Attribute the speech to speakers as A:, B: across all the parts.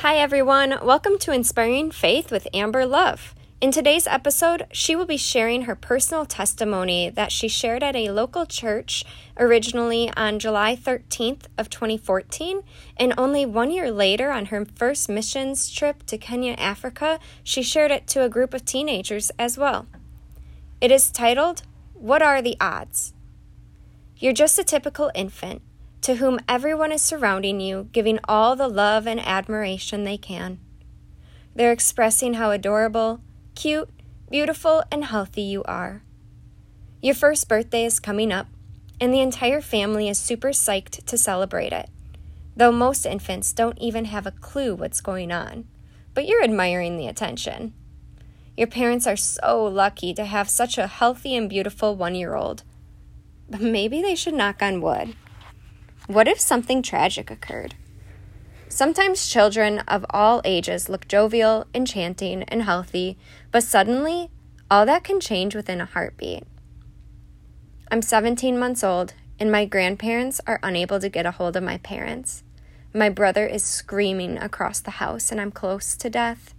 A: Hi, everyone. Welcome to Inspiring Faith with Amber Love. In today's episode, she will be sharing her personal testimony that she shared at a local church originally on July 13th of 2014 and only 1 year later on her first missions trip to Kenya, Africa, she shared it to a group of teenagers as well. It is titled What Are the Odds? You're just a typical infant to whom everyone is surrounding you, giving all the love and admiration they can. They're expressing how adorable, cute, beautiful, and healthy you are. Your first birthday is coming up, and the entire family is super psyched to celebrate it, though most infants don't even have a clue what's going on. But you're admiring the attention. Your parents are so lucky to have such a healthy and beautiful one year old. But maybe they should knock on wood. What if something tragic occurred? Sometimes children of all ages look jovial, enchanting, and healthy, but suddenly, all that can change within a heartbeat. I'm 17 months old, and my grandparents are unable to get a hold of my parents. My brother is screaming across the house, and I'm close to death.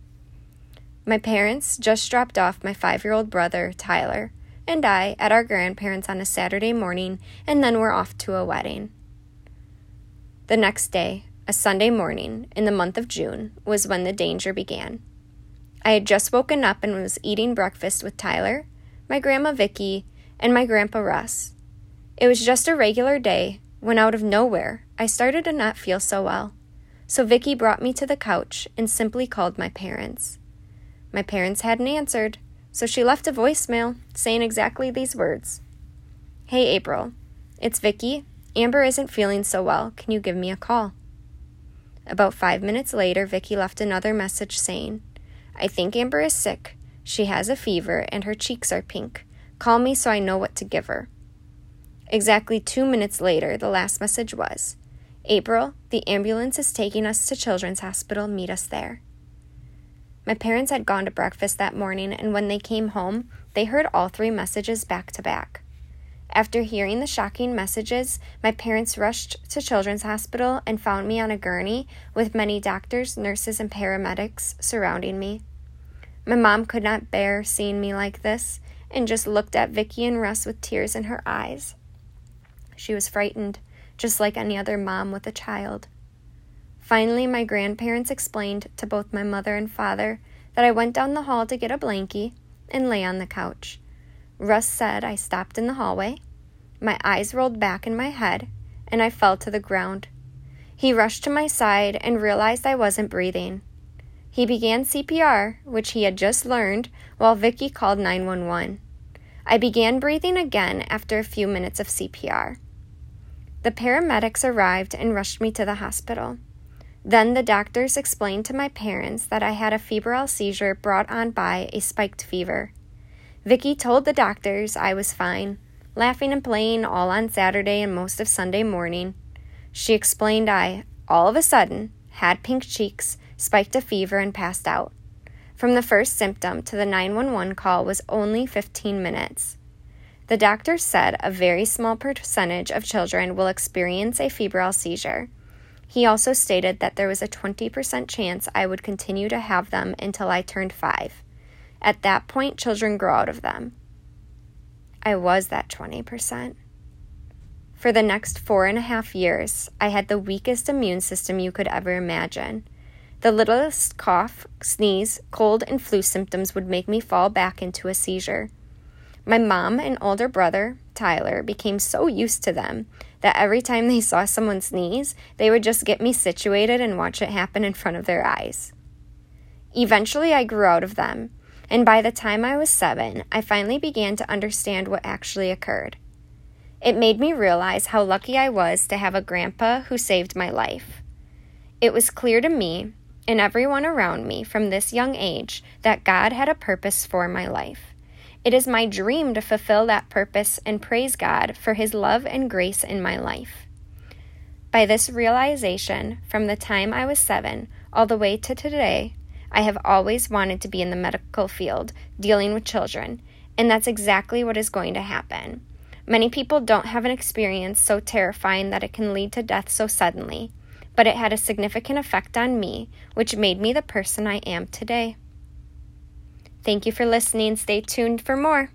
A: My parents just dropped off my five year old brother, Tyler, and I at our grandparents' on a Saturday morning, and then we're off to a wedding. The next day, a Sunday morning in the month of June, was when the danger began. I had just woken up and was eating breakfast with Tyler, my grandma Vicky, and my grandpa Russ. It was just a regular day when out of nowhere I started to not feel so well. So Vicky brought me to the couch and simply called my parents. My parents hadn't answered, so she left a voicemail saying exactly these words. Hey April, it's Vicky. Amber isn't feeling so well. Can you give me a call? About five minutes later, Vicky left another message saying, I think Amber is sick. She has a fever and her cheeks are pink. Call me so I know what to give her. Exactly two minutes later, the last message was, April, the ambulance is taking us to Children's Hospital. Meet us there. My parents had gone to breakfast that morning, and when they came home, they heard all three messages back to back. After hearing the shocking messages, my parents rushed to Children's Hospital and found me on a gurney with many doctors, nurses, and paramedics surrounding me. My mom could not bear seeing me like this and just looked at Vicky and Russ with tears in her eyes. She was frightened, just like any other mom with a child. Finally, my grandparents explained to both my mother and father that I went down the hall to get a blankie and lay on the couch. Russ said I stopped in the hallway. My eyes rolled back in my head, and I fell to the ground. He rushed to my side and realized I wasn't breathing. He began CPR, which he had just learned, while Vicky called 911. I began breathing again after a few minutes of CPR. The paramedics arrived and rushed me to the hospital. Then the doctors explained to my parents that I had a febrile seizure brought on by a spiked fever. Vicky told the doctors I was fine, laughing and playing all on Saturday and most of Sunday morning. She explained I, all of a sudden, had pink cheeks, spiked a fever, and passed out. From the first symptom to the 911 call was only 15 minutes. The doctor said a very small percentage of children will experience a febrile seizure. He also stated that there was a 20% chance I would continue to have them until I turned five. At that point, children grow out of them. I was that 20%. For the next four and a half years, I had the weakest immune system you could ever imagine. The littlest cough, sneeze, cold, and flu symptoms would make me fall back into a seizure. My mom and older brother, Tyler, became so used to them that every time they saw someone sneeze, they would just get me situated and watch it happen in front of their eyes. Eventually, I grew out of them and by the time I was seven, I finally began to understand what actually occurred. It made me realize how lucky I was to have a grandpa who saved my life. It was clear to me and everyone around me from this young age that God had a purpose for my life. It is my dream to fulfill that purpose and praise God for His love and grace in my life. By this realization, from the time I was seven all the way to today, I have always wanted to be in the medical field, dealing with children, and that's exactly what is going to happen. Many people don't have an experience so terrifying that it can lead to death so suddenly, but it had a significant effect on me, which made me the person I am today. Thank you for listening. Stay tuned for more.